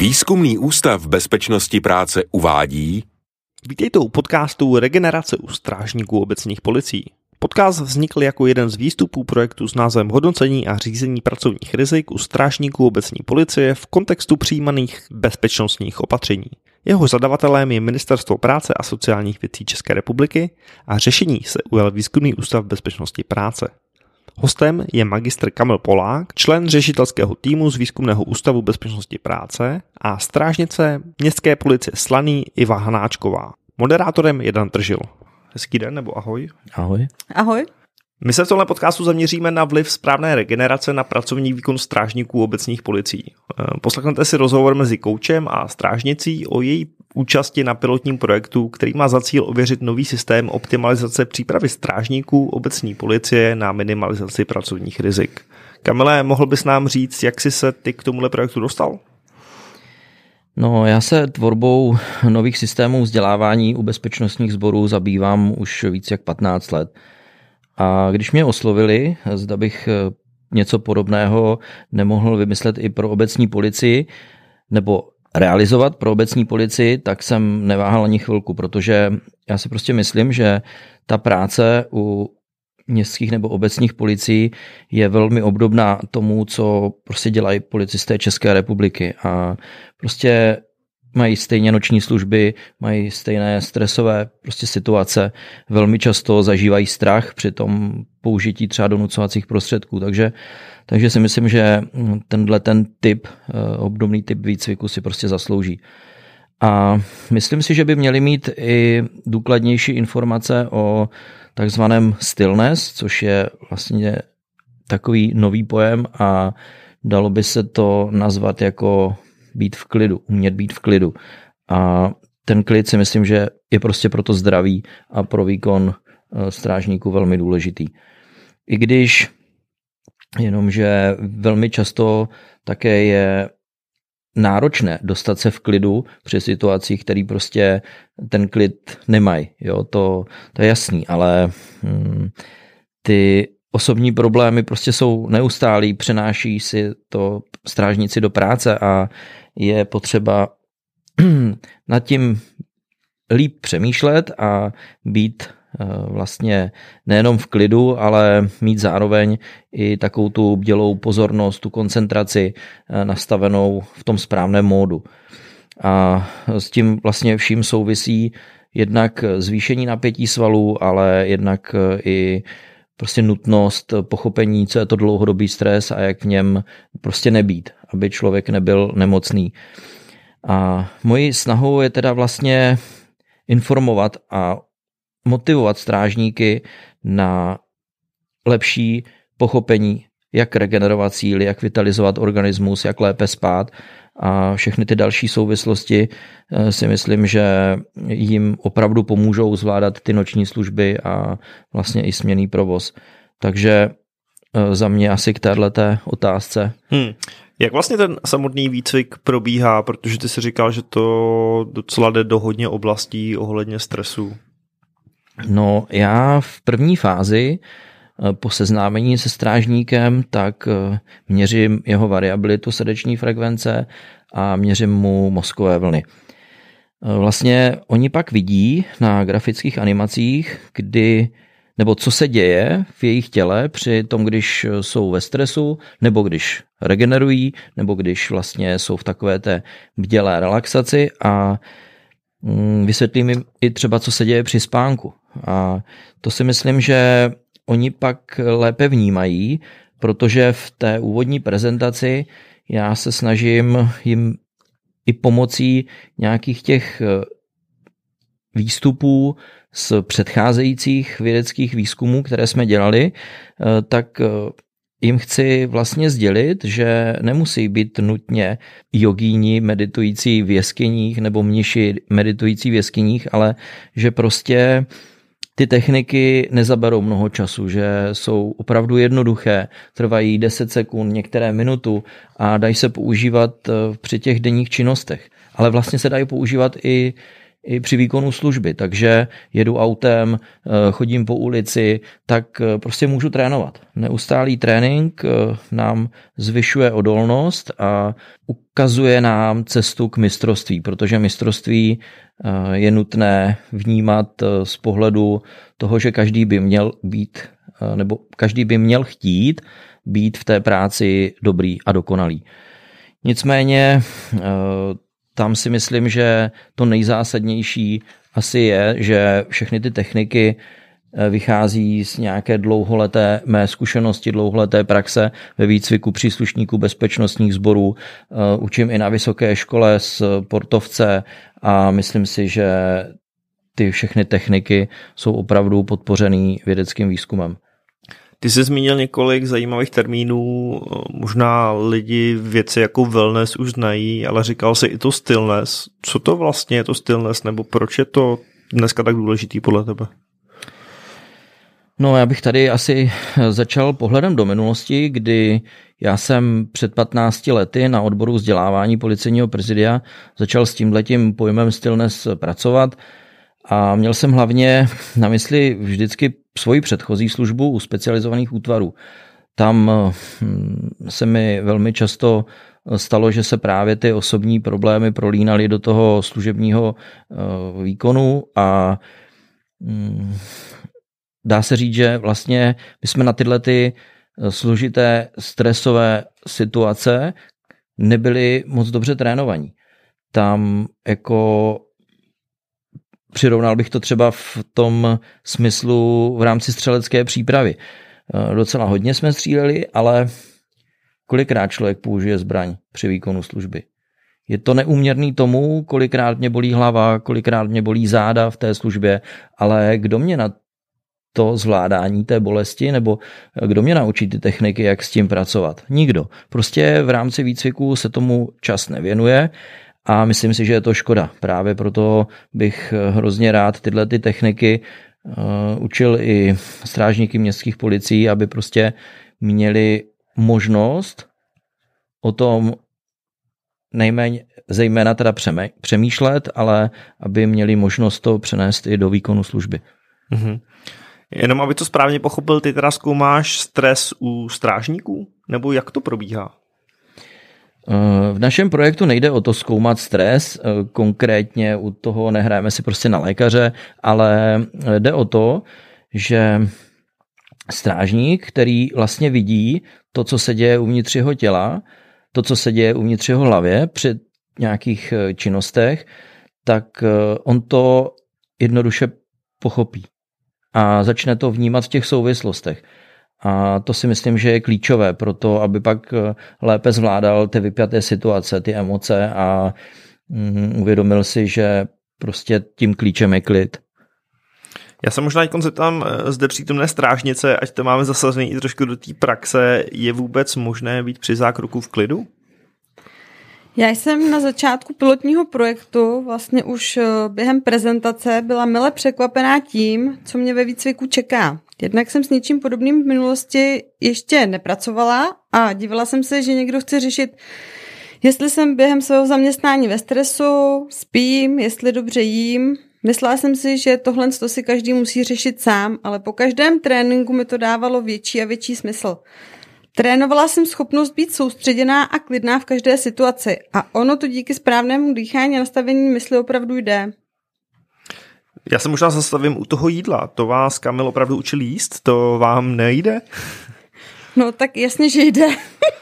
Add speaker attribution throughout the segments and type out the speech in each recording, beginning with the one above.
Speaker 1: Výzkumný ústav bezpečnosti práce uvádí
Speaker 2: Vítejte u podcastu Regenerace u strážníků obecních policií. Podcast vznikl jako jeden z výstupů projektu s názvem Hodnocení a řízení pracovních rizik u strážníků obecní policie v kontextu přijímaných bezpečnostních opatření. Jeho zadavatelem je Ministerstvo práce a sociálních věcí České republiky a řešení se ujal Výzkumný ústav bezpečnosti práce. Hostem je magistr Kamil Polák, člen řešitelského týmu z Výzkumného ústavu bezpečnosti práce a strážnice městské policie Slaný Iva Hanáčková. Moderátorem je Dan Tržil. Hezký den nebo ahoj.
Speaker 3: Ahoj.
Speaker 4: Ahoj.
Speaker 2: My se v tomhle podcastu zaměříme na vliv správné regenerace na pracovní výkon strážníků obecních policií. Poslechnete si rozhovor mezi koučem a strážnicí o její účasti na pilotním projektu, který má za cíl ověřit nový systém optimalizace přípravy strážníků obecní policie na minimalizaci pracovních rizik. Kamile, mohl bys nám říct, jak jsi se ty k tomuhle projektu dostal?
Speaker 3: No, já se tvorbou nových systémů vzdělávání u bezpečnostních sborů zabývám už víc jak 15 let. A když mě oslovili, zda bych něco podobného nemohl vymyslet i pro obecní policii, nebo realizovat pro obecní policii, tak jsem neváhal ani chvilku, protože já si prostě myslím, že ta práce u městských nebo obecních policií je velmi obdobná tomu, co prostě dělají policisté České republiky. A prostě mají stejně noční služby, mají stejné stresové prostě situace, velmi často zažívají strach při tom použití třeba donucovacích prostředků, takže, takže si myslím, že tenhle ten typ, eh, obdobný typ výcviku si prostě zaslouží. A myslím si, že by měli mít i důkladnější informace o takzvaném stillness, což je vlastně takový nový pojem a dalo by se to nazvat jako být v klidu, umět být v klidu. A ten klid si myslím, že je prostě pro to zdraví a pro výkon eh, strážníků velmi důležitý. I když jenomže velmi často také je náročné dostat se v klidu při situacích, které prostě ten klid nemají. Jo, to, to je jasný, ale hmm, ty osobní problémy prostě jsou neustálí, přenáší si to strážníci do práce a je potřeba nad tím líp přemýšlet a být eh, vlastně nejenom v klidu, ale mít zároveň i takovou tu bdělou pozornost, tu koncentraci eh, nastavenou v tom správném módu. A s tím vlastně vším souvisí jednak zvýšení napětí svalů, ale jednak eh, i prostě nutnost pochopení, co je to dlouhodobý stres a jak v něm prostě nebýt, aby člověk nebyl nemocný. A mojí snahou je teda vlastně informovat a motivovat strážníky na lepší pochopení, jak regenerovat síly, jak vitalizovat organismus, jak lépe spát a všechny ty další souvislosti eh, si myslím, že jim opravdu pomůžou zvládat ty noční služby a vlastně i směný provoz. Takže eh, za mě asi k této otázce.
Speaker 2: Hmm. Jak vlastně ten samotný výcvik probíhá, protože ty si říkal, že to docela jde do hodně oblastí ohledně stresu.
Speaker 3: No já v první fázi Eh, po seznámení se strážníkem, tak eh, měřím jeho variabilitu srdeční frekvence a měřím mu mozkové vlny. Eh, vlastně oni pak vidí na grafických animacích, kdy nebo co se děje v jejich těle při tom, když jsou ve stresu, nebo když regenerují, nebo když vlastně jsou v takové té bdělé relaxaci a mm, vysvětlím jim i třeba, co se děje při spánku. A to si myslím, že oni pak lépe vnímají, protože v té úvodní prezentaci já se snažím jim i pomocí nějakých těch eh, výstupů z předcházejících vědeckých výzkumů, které jsme dělali, eh, tak eh, jim chci vlastně sdělit, že nemusí být nutně jogíni meditující v jeskyních nebo mniši meditující v jeskyních, ale že prostě ty techniky nezaberou mnoho času, že jsou opravdu jednoduché, trvají 10 sekund, některé minutu a dají se používat eh, při těch denních činnostech. Ale vlastně se dají používat i i při výkonu služby. Takže jedu autem, eh, chodím po ulici, tak eh, prostě můžu trénovat. Neustálý trénink eh, nám zvyšuje odolnost a ukazuje nám cestu k mistrovství, protože mistrovství je nutné vnímat z pohledu toho, že každý by měl být, nebo každý by měl chtít být v té práci dobrý a dokonalý. Nicméně tam si myslím, že to nejzásadnější asi je, že všechny ty techniky eh, vychází z nějaké dlouholeté mé zkušenosti, dlouholeté praxe ve výcviku příslušníků bezpečnostních sborů. Eh, učím i na vysoké škole sportovce a myslím si, že ty všechny techniky jsou opravdu podpořený vědeckým výzkumem.
Speaker 2: Ty jsi zmínil několik zajímavých termínů, možná lidi věci jako wellness už znají, ale říkal si i to stillness. Co to vlastně je to stillness, nebo proč je to dneska tak důležitý podle tebe?
Speaker 3: No já bych tady asi začal pohledem do minulosti, kdy já jsem před 15 lety na odboru vzdělávání policejního prezidia začal s tímhletím pojmem stillness pracovat a měl jsem hlavně na mysli vždycky svoji předchozí službu u specializovaných útvarů. Tam hm, se mi velmi často stalo, že se právě ty osobní problémy prolínaly do toho služebního eh, výkonu a hm, dá se říct, že vlastně my jsme na tyhle ty eh, složité stresové situace nebyli moc dobře trénovaní. Tam jako přirovnal bych to třeba v tom smyslu v rámci střelecké přípravy. Eh, docela hodně jsme stříleli, ale kolikrát člověk použije zbraň při výkonu služby. Je to neuměrný tomu, kolikrát mě bolí hlava, kolikrát mě bolí záda v té službě, ale kdo mě na to zvládání té bolesti, nebo kdo mě naučí ty techniky, jak s tím pracovat? Nikdo. Prostě v rámci výcviku se tomu čas nevěnuje a myslím si, že je to škoda. Právě proto bych hrozně rád tyhle ty techniky uh, učil i strážníky městských policií, aby prostě měli možnost o tom nejméně, zejména teda přemýšlet, ale aby měli možnost to přenést i do výkonu služby. Mm-hmm.
Speaker 2: Jenom aby to správně pochopil, ty teda zkoumáš stres u strážníků? Nebo jak to probíhá?
Speaker 3: V našem projektu nejde o to zkoumat stres, konkrétně u toho nehrajeme si prostě na lékaře, ale jde o to, že strážník, který vlastně vidí to, co se děje uvnitř jeho těla, to, co se děje uvnitř jeho hlavě při nějakých činnostech, tak on to jednoduše pochopí a začne to vnímat v těch souvislostech. A to si myslím, že je klíčové pro to, aby pak eh, lépe zvládal ty vypjaté situace, ty emoce a mm, uvědomil si, že prostě tím klíčem je klid.
Speaker 2: Já se možná teď zeptám eh, zde přítomné strážnice, ať to máme zasazený i trošku do té praxe, je vůbec možné být při zákroku v klidu?
Speaker 4: Já jsem na začátku pilotního projektu vlastně už eh, během prezentace byla mile překvapená tím, co mě ve výcviku čeká. Jednak jsem s něčím podobným v minulosti ještě nepracovala a dívala jsem se, že někdo chce řešit, jestli jsem během svého zaměstnání ve stresu, spím, jestli dobře jím. Myslela jsem si, že tohle to si každý musí řešit sám, ale po každém tréninku mi to dávalo větší a větší smysl. Trénovala jsem schopnost být soustředěná a klidná v každé situaci a ono to díky správnému dýchání a nastavení mysli opravdu jde.
Speaker 2: Já se možná zastavím u toho jídla. To vás Kamil opravdu učil jíst? To vám nejde?
Speaker 4: No tak jasně, že jde,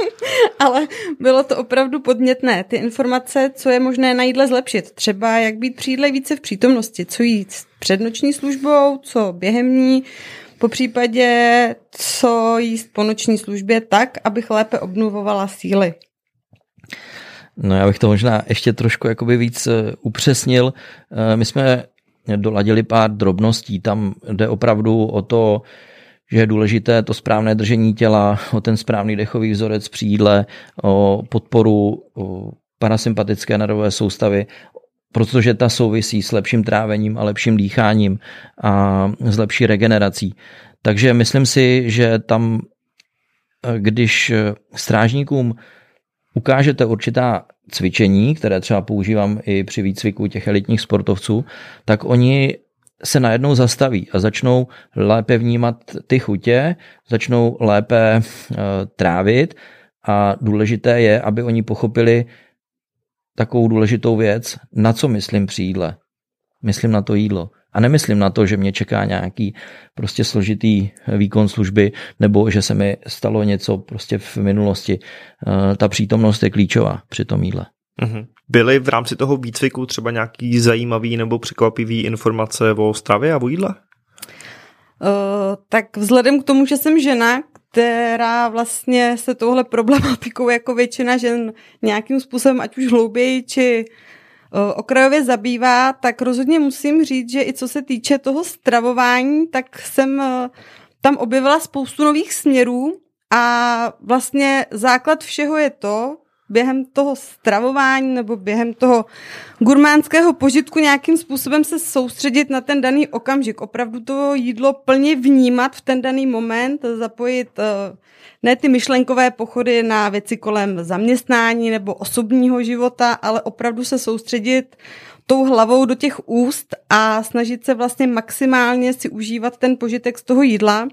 Speaker 4: ale bylo to opravdu podnětné. Ty informace, co je možné na jídle zlepšit, třeba jak být při jídle více v přítomnosti, co jít před noční službou, co během ní, po případě co jíst po noční službě tak, abych lépe obnovovala síly.
Speaker 3: No já bych to možná ještě trošku jakoby víc eh, upřesnil. Eh, my jsme doladili pár drobností. Tam jde opravdu o to, že je důležité to správné držení těla, o ten správný dechový vzorec při jídle, o podporu parasympatické nervové soustavy, protože ta souvisí s lepším trávením a lepším dýcháním a s lepší regenerací. Takže myslím si, že tam, když strážníkům ukážete určitá cvičení, které třeba používám i při výcviku těch elitních sportovců, tak oni se najednou zastaví a začnou lépe vnímat ty chutě, začnou lépe uh, trávit a důležité je, aby oni pochopili takovou důležitou věc, na co myslím při jídle. Myslím na to jídlo. A nemyslím na to, že mě čeká nějaký prostě složitý výkon služby nebo že se mi stalo něco prostě v minulosti. Eh, ta přítomnost je klíčová při tom jídle.
Speaker 2: Mhm. Byly v rámci toho výcviku třeba nějaký zajímavý nebo překvapivý informace o stravě a o jídle?
Speaker 4: Uh, tak vzhledem k tomu, že jsem žena, která vlastně se touhle problematikou jako většina žen nějakým způsobem, ať už hlouběji či uh, okrajově zabývá, tak rozhodně musím říct, že i co se týče toho stravování, tak jsem uh, tam objevila spoustu nových směrů a vlastně základ všeho je to, během toho stravování nebo během toho gurmánského požitku nějakým způsobem se soustředit na ten daný okamžik. Opravdu to jídlo plně vnímat v ten daný moment, zapojit eh, ne ty myšlenkové pochody na věci kolem zaměstnání nebo osobního života, ale opravdu se soustředit tou hlavou do těch úst a snažit se vlastně maximálně si užívat ten požitek z toho jídla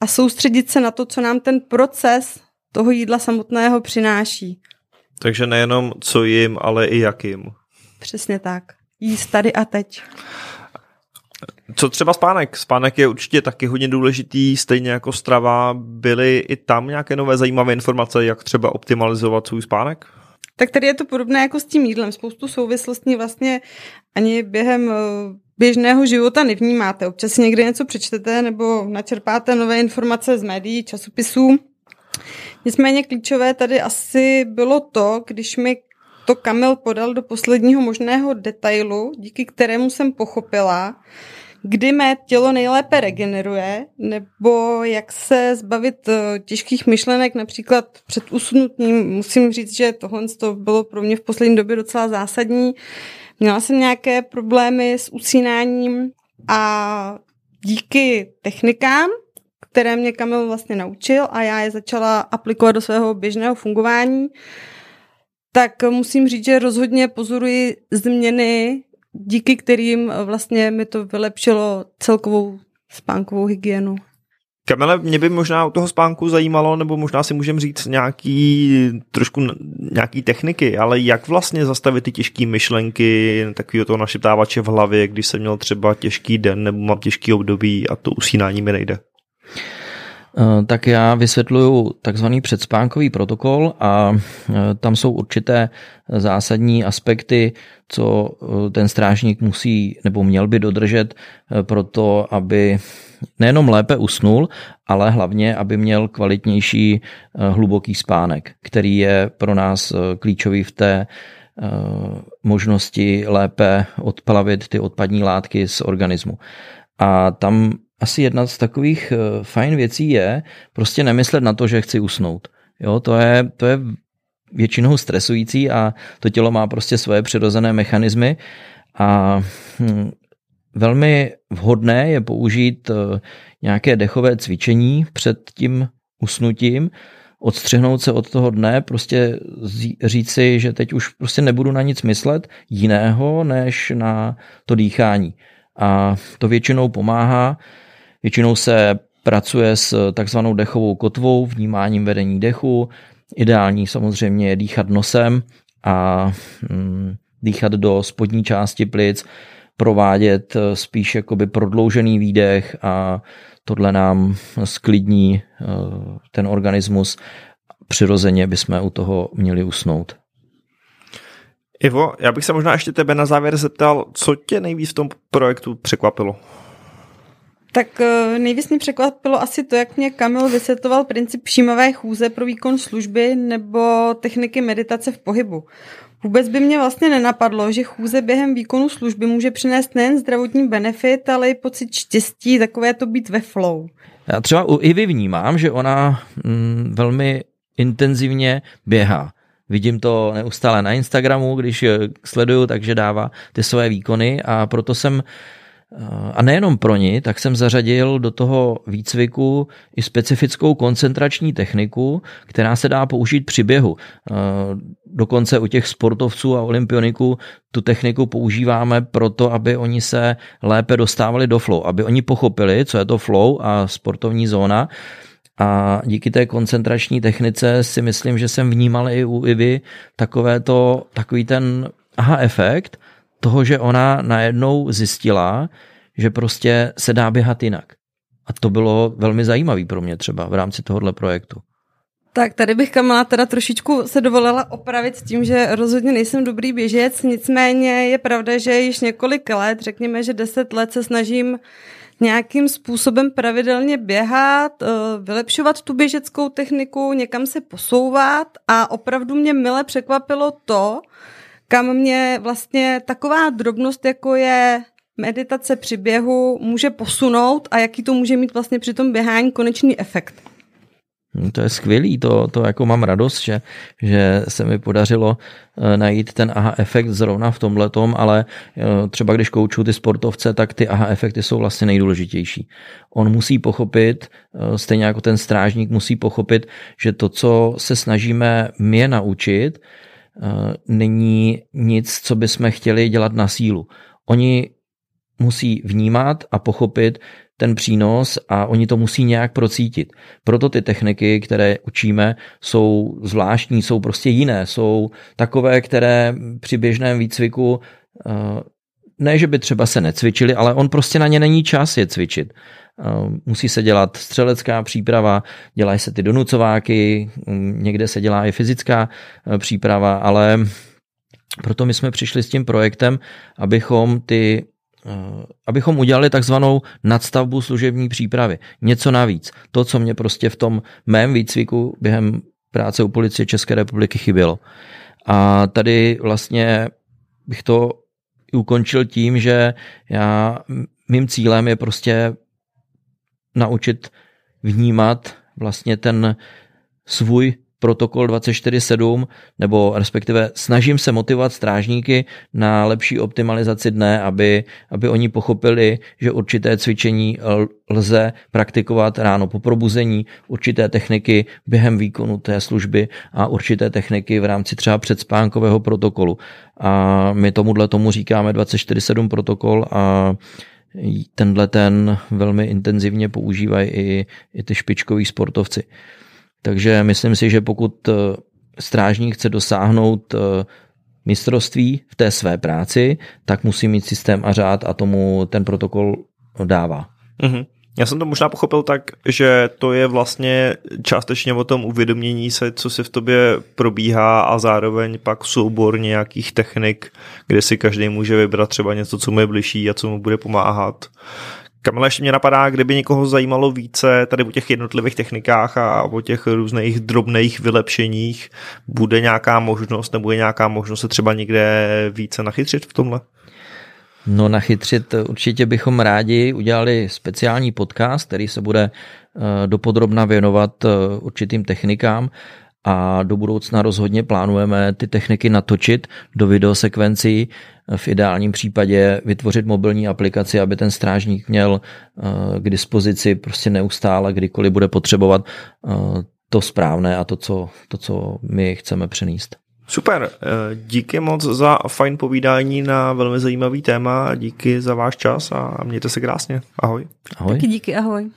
Speaker 4: a soustředit se na to, co nám ten proces toho jídla samotného přináší.
Speaker 2: Takže nejenom co jim, ale i jak jim.
Speaker 4: Přesně tak. Jíst tady a teď.
Speaker 2: Co třeba spánek? Spánek je určitě taky hodně důležitý, stejně jako strava. Byly i tam nějaké nové zajímavé informace, jak třeba optimalizovat svůj spánek?
Speaker 4: Tak tady je to podobné jako s tím jídlem. Spoustu souvislostí vlastně ani během eh, běžného života nevnímáte. Občas si někde něco přečtete nebo načerpáte nové informace z médií, časopisů Nicméně klíčové tady asi bylo to, když mi to Kamil podal do posledního možného detailu, díky kterému jsem pochopila, kdy mé tělo nejlépe regeneruje, nebo jak se zbavit eh, těžkých myšlenek, například před usnutím. Musím říct, že tohle to bylo pro mě v poslední době docela zásadní. Měla jsem nějaké problémy s usínáním a díky technikám, které mě Kamil vlastně naučil a já je začala aplikovat do svého běžného fungování, tak musím říct, že rozhodně pozoruji změny, díky kterým vlastně mi to vylepšilo celkovou spánkovou hygienu.
Speaker 2: Kamele, mě by možná u toho spánku zajímalo, nebo možná si můžeme říct nějaký, trošku nějaký techniky, ale jak vlastně zastavit ty těžké myšlenky, takového toho našeptávače v hlavě, když jsem měl třeba těžký den nebo mám těžký období a to usínání mi nejde?
Speaker 3: Eh, tak já vysvětluju takzvaný předspánkový protokol a eh, tam jsou určité zásadní aspekty, co eh, ten strážník musí nebo měl by dodržet pro to, aby nejenom lépe usnul, ale hlavně, aby měl kvalitnější hluboký spánek, který je pro nás klíčový v té možnosti lépe odplavit ty odpadní látky z organismu. A tam asi jedna z takových eh, fajn věcí je prostě nemyslet na to, že chci usnout. Jo, to je, to je většinou stresující a to tělo má prostě svoje přirozené mechanismy a hm, velmi vhodné je použít eh, nějaké dechové cvičení před tím usnutím, odstřihnout se od toho dne, prostě říci, že teď už prostě nebudu na nic myslet jiného, než na to dýchání. A to většinou pomáhá Většinou se pracuje s takzvanou dechovou kotvou, vnímáním vedení dechu. Ideální samozřejmě je dýchat nosem a mm, dýchat do spodní části plic, provádět spíš jakoby prodloužený výdech a tohle nám sklidní eh, ten organismus. Přirozeně bychom u toho měli usnout.
Speaker 2: Ivo, já bych se možná ještě tebe na závěr zeptal, co tě nejvíc v tom projektu překvapilo?
Speaker 4: Tak eh, nejvíc mě překvapilo asi to, jak mě Kamil vysvětloval princip všímavé chůze pro výkon služby nebo techniky meditace v pohybu. Vůbec by mě vlastně nenapadlo, že chůze během výkonu služby může přinést nejen zdravotní benefit, ale i pocit štěstí, takové to být ve flow.
Speaker 3: Já třeba u Ivy vnímám, že ona mm, velmi intenzivně běhá. Vidím to neustále na Instagramu, když sleduju, takže dává ty své výkony a proto jsem a nejenom pro ní, tak jsem zařadil do toho výcviku i specifickou koncentrační techniku, která se dá použít při běhu. Dokonce u těch sportovců a olympioniků tu techniku používáme proto, aby oni se lépe dostávali do flow, aby oni pochopili, co je to flow a sportovní zóna. A díky té koncentrační technice si myslím, že jsem vnímal i u Ivy takové to, takový ten aha efekt, toho, že ona najednou zjistila, že prostě se dá běhat jinak. A to bylo velmi zajímavé pro mě třeba v rámci tohohle projektu.
Speaker 4: Tak tady bych Kamala teda trošičku se dovolila opravit s tím, že rozhodně nejsem dobrý běžec, nicméně je pravda, že již několik let, řekněme, že deset let se snažím nějakým způsobem pravidelně běhat, eh, vylepšovat tu běžeckou techniku, někam se posouvat a opravdu mě mile překvapilo to, kam mě vlastně taková drobnost, jako je meditace při běhu, může posunout a jaký to může mít vlastně při tom běhání konečný efekt.
Speaker 3: No, to je skvělý, to, to jako mám radost, že, že se mi podařilo eh, najít ten aha efekt zrovna v tomhle tom, ale eh, třeba když kouču ty sportovce, tak ty aha efekty jsou vlastně nejdůležitější. On musí pochopit, eh, stejně jako ten strážník musí pochopit, že to, co se snažíme je naučit, není nic, co bychom chtěli dělat na sílu. Oni musí vnímat a pochopit ten přínos a oni to musí nějak procítit. Proto ty techniky, které učíme, jsou zvláštní, jsou prostě jiné, jsou takové, které při běžném výcviku ne, že by třeba se necvičili, ale on prostě na ně není čas je cvičit. Musí se dělat střelecká příprava, dělají se ty donucováky, někde se dělá i fyzická e, příprava, ale proto my jsme přišli s tím projektem, abychom ty abychom udělali takzvanou nadstavbu služební přípravy. Něco navíc. To, co mě prostě v tom mém výcviku během práce u policie České republiky chybělo. A tady vlastně bych to ukončil tím, že já, mým cílem je prostě naučit vnímat vlastně ten svůj protokol 24.7, nebo respektive snažím se motivovat strážníky na lepší optimalizaci dne, aby, aby oni pochopili, že určité cvičení lze praktikovat ráno po probuzení, určité techniky během výkonu té služby a určité techniky v rámci třeba předspánkového protokolu. A my tomuhle tomu říkáme 24.7 protokol a tenhle ten velmi intenzivně používají i, i ty špičkoví sportovci. Takže myslím si, že pokud eh, strážník chce dosáhnout eh, mistrovství v té své práci, tak musí mít systém a řád a tomu ten protokol dává.
Speaker 2: Mm-hmm. Já jsem to možná pochopil tak, že to je vlastně částečně o tom uvědomění se, co se v tobě probíhá a zároveň pak soubor nějakých technik, kde si každý může vybrat třeba něco, co mu je bližší a co mu bude pomáhat. Kamila, ještě mě napadá, kdyby někoho zajímalo více tady o těch jednotlivých technikách a o těch různých drobných vylepšeních, bude nějaká možnost nebo je nějaká možnost se třeba někde více nachytřit v tomhle?
Speaker 3: No nachytřit určitě bychom rádi udělali speciální podcast, který se bude eh, dopodrobna věnovat eh, určitým technikám a do budoucna rozhodně plánujeme ty techniky natočit do videosekvencí, v ideálním případě vytvořit mobilní aplikaci, aby ten strážník měl eh, k dispozici prostě neustále, kdykoliv bude potřebovat to správné a to, co, to, co my chceme přenést.
Speaker 2: Super, eh, díky moc za fajn povídání na velmi zajímavý téma, díky za váš čas a mějte se krásně. Ahoj.
Speaker 3: Ahoj.
Speaker 4: Taky díky, ahoj.